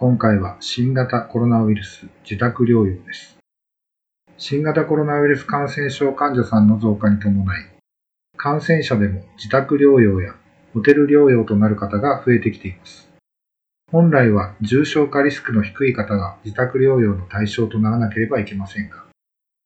今回は新型コロナウイルス自宅療養です。新型コロナウイルス感染症患者さんの増加に伴い、感染者でも自宅療養やホテル療養となる方が増えてきています。本来は重症化リスクの低い方が自宅療養の対象とならなければいけませんが、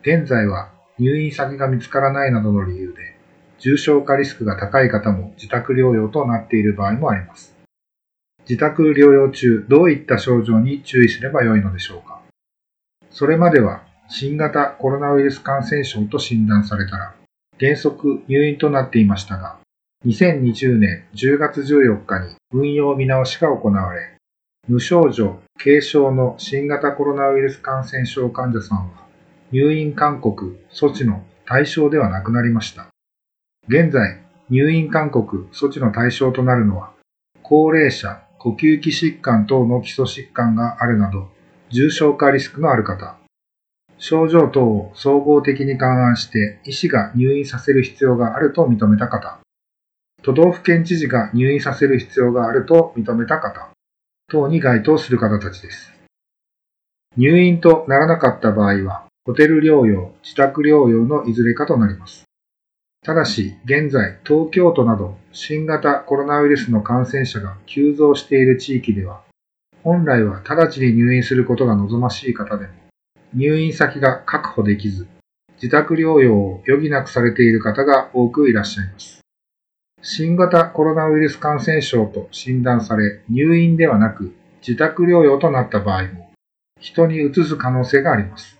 現在は入院先が見つからないなどの理由で、重症化リスクが高い方も自宅療養となっている場合もあります。自宅療養中、どういった症状に注意すればよいのでしょうか？それまでは新型コロナウイルス感染症と診断されたら、原則入院となっていましたが、2020年10月14日に運用見直しが行われ、無症状、軽症の新型コロナウイルス感染症患者さんは、入院勧告、措置の対象ではなくなりました。現在、入院勧告、措置の対象となるのは、高齢者、呼吸器疾患等の基礎疾患があるなど、重症化リスクのある方、症状等を総合的に勘案して医師が入院させる必要があると認めた方、都道府県知事が入院させる必要があると認めた方、等に該当する方たちです。入院とならなかった場合は、ホテル療養、自宅療養のいずれかとなります。ただし、現在、東京都など新型コロナウイルスの感染者が急増している地域では、本来は直ちに入院することが望ましい方でも、入院先が確保できず、自宅療養を余儀なくされている方が多くいらっしゃいます。新型コロナウイルス感染症と診断され、入院ではなく自宅療養となった場合も、人に移す可能性があります。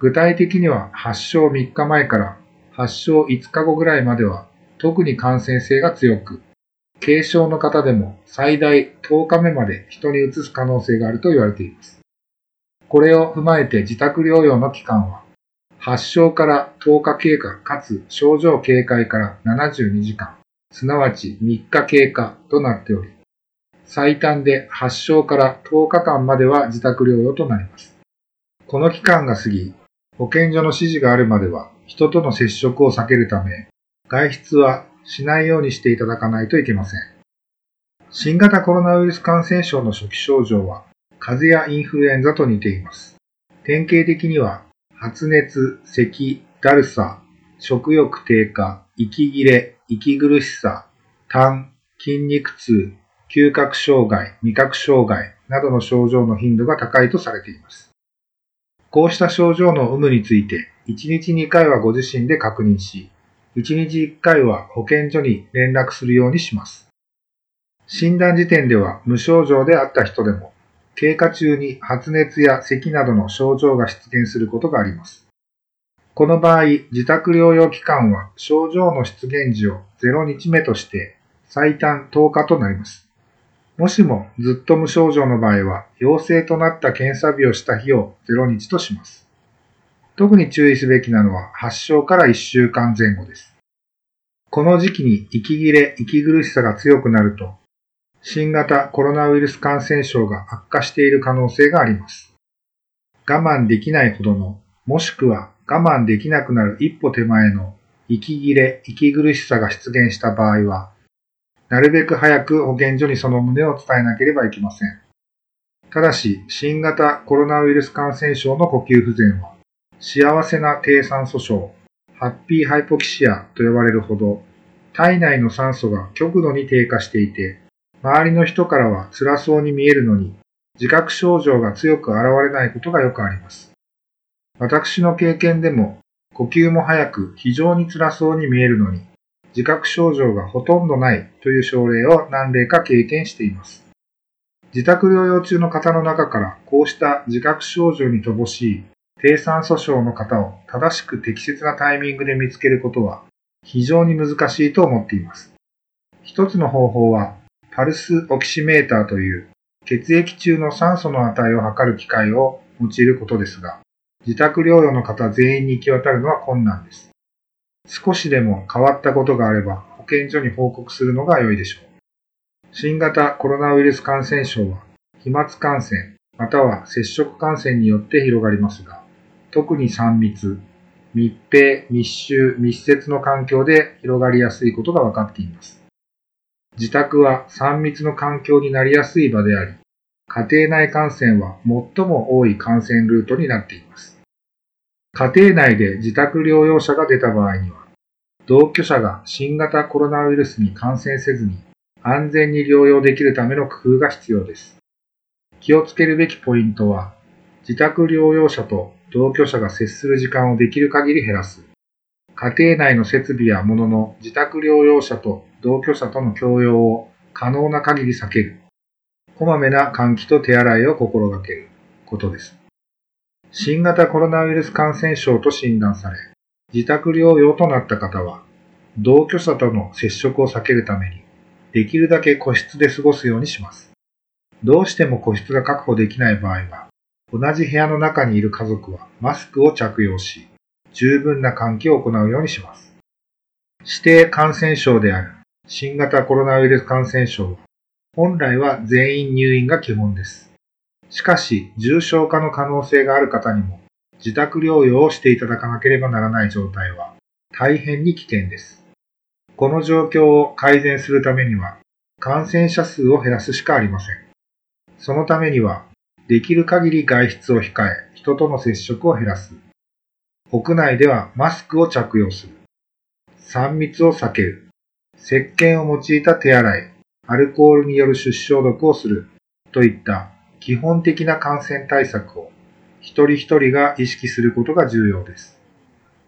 具体的には発症3日前から発症5日後ぐらいまでは特に感染性が強く、軽症の方でも最大10日目まで人に移す可能性があると言われています。これを踏まえて自宅療養の期間は、発症から10日経過かつ症状警戒から72時間、すなわち3日経過となっており、最短で発症から10日間までは自宅療養となります。この期間が過ぎ、保健所の指示があるまでは人との接触を避けるため、外出はしないようにしていただかないといけません。新型コロナウイルス感染症の初期症状は、風邪やインフルエンザと似ています。典型的には、発熱、咳、だるさ、食欲低下、息切れ、息苦しさ、痰、筋肉痛、嗅覚障害、味覚障害などの症状の頻度が高いとされています。こうした症状の有無について、1日2回はご自身で確認し、1日1回は保健所に連絡するようにします。診断時点では無症状であった人でも、経過中に発熱や咳などの症状が出現することがあります。この場合、自宅療養期間は症状の出現時を0日目として最短10日となります。もしもずっと無症状の場合は、陽性となった検査日をした日を0日とします。特に注意すべきなのは発症から1週間前後です。この時期に息切れ、息苦しさが強くなると、新型コロナウイルス感染症が悪化している可能性があります。我慢できないほどの、もしくは我慢できなくなる一歩手前の息切れ、息苦しさが出現した場合は、なるべく早く保健所にその旨を伝えなければいけません。ただし、新型コロナウイルス感染症の呼吸不全は、幸せな低酸素症、ハッピーハイポキシアと呼ばれるほど、体内の酸素が極度に低下していて、周りの人からは辛そうに見えるのに、自覚症状が強く現れないことがよくあります。私の経験でも、呼吸も早く非常に辛そうに見えるのに、自覚症状がほとんどないという症例を何例か経験しています。自宅療養中の方の中からこうした自覚症状に乏しい低酸素症の方を正しく適切なタイミングで見つけることは非常に難しいと思っています。一つの方法はパルスオキシメーターという血液中の酸素の値を測る機械を用いることですが、自宅療養の方全員に行き渡るのは困難です。少しでも変わったことがあれば保健所に報告するのが良いでしょう。新型コロナウイルス感染症は飛沫感染または接触感染によって広がりますが、特に3密、密閉、密集、密接の環境で広がりやすいことが分かっています。自宅は3密の環境になりやすい場であり、家庭内感染は最も多い感染ルートになっています。家庭内で自宅療養者が出た場合には、同居者が新型コロナウイルスに感染せずに安全に療養できるための工夫が必要です。気をつけるべきポイントは、自宅療養者と同居者が接する時間をできる限り減らす。家庭内の設備や物の自宅療養者と同居者との共用を可能な限り避ける。こまめな換気と手洗いを心がけることです。新型コロナウイルス感染症と診断され、自宅療養となった方は、同居者との接触を避けるために、できるだけ個室で過ごすようにします。どうしても個室が確保できない場合は、同じ部屋の中にいる家族はマスクを着用し、十分な換気を行うようにします。指定感染症である新型コロナウイルス感染症は、本来は全員入院が基本です。しかし、重症化の可能性がある方にも、自宅療養をしていただかなければならない状態は、大変に危険です。この状況を改善するためには、感染者数を減らすしかありません。そのためには、できる限り外出を控え、人との接触を減らす。屋内ではマスクを着用する。3密を避ける。石鹸を用いた手洗い、アルコールによる手指消毒をする。といった基本的な感染対策を一人一人が意識することが重要です。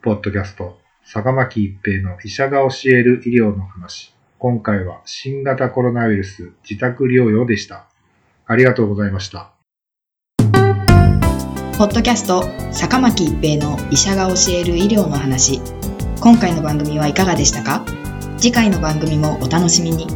ポッドキャスト、坂巻一平の医者が教える医療の話。今回は新型コロナウイルス自宅療養でした。ありがとうございました。ポッドキャスト坂巻一平の医者が教える医療の話今回の番組はいかがでしたか？次回の番組もお楽しみに